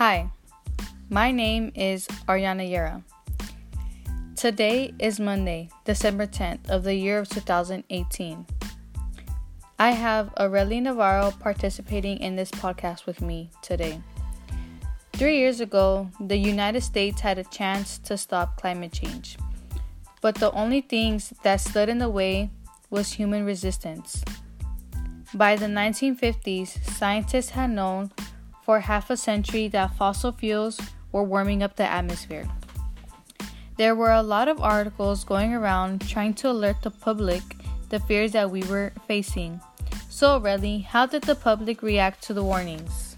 Hi, my name is Ariana Yera. Today is Monday, December 10th of the year of 2018. I have Aurelie Navarro participating in this podcast with me today. Three years ago, the United States had a chance to stop climate change, but the only things that stood in the way was human resistance. By the 1950s, scientists had known for half a century that fossil fuels were warming up the atmosphere. There were a lot of articles going around trying to alert the public the fears that we were facing. So, Aurelie, how did the public react to the warnings?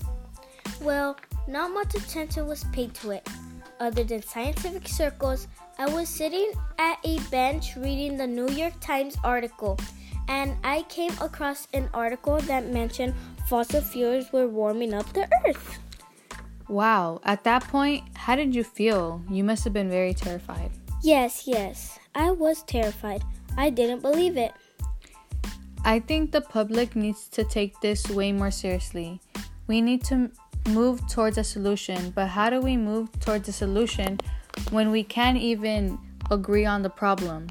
Well, not much attention was paid to it. Other than scientific circles, I was sitting at a bench reading the New York Times article, and I came across an article that mentioned fossil fuels were warming up the earth. Wow, at that point, how did you feel? You must have been very terrified. Yes, yes, I was terrified. I didn't believe it. I think the public needs to take this way more seriously. We need to move towards a solution, but how do we move towards a solution when we can't even agree on the problem?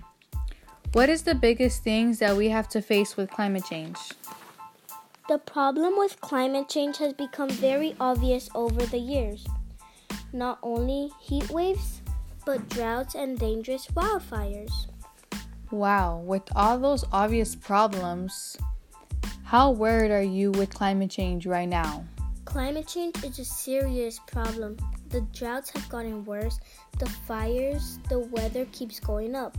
What is the biggest things that we have to face with climate change? The problem with climate change has become very obvious over the years. Not only heat waves, but droughts and dangerous wildfires. Wow, with all those obvious problems, how worried are you with climate change right now? Climate change is a serious problem. The droughts have gotten worse, the fires, the weather keeps going up.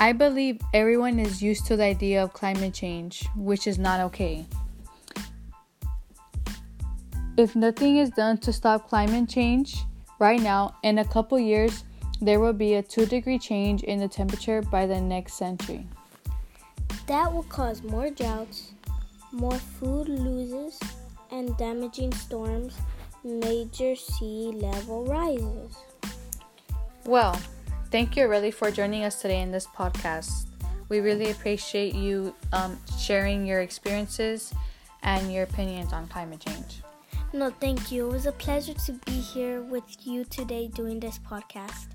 I believe everyone is used to the idea of climate change, which is not okay. If nothing is done to stop climate change right now, in a couple years, there will be a 2 degree change in the temperature by the next century. That will cause more droughts, more food losses, and damaging storms, major sea level rises. Well, thank you, Aurelie, for joining us today in this podcast. We really appreciate you um, sharing your experiences and your opinions on climate change. No, thank you. It was a pleasure to be here with you today doing this podcast.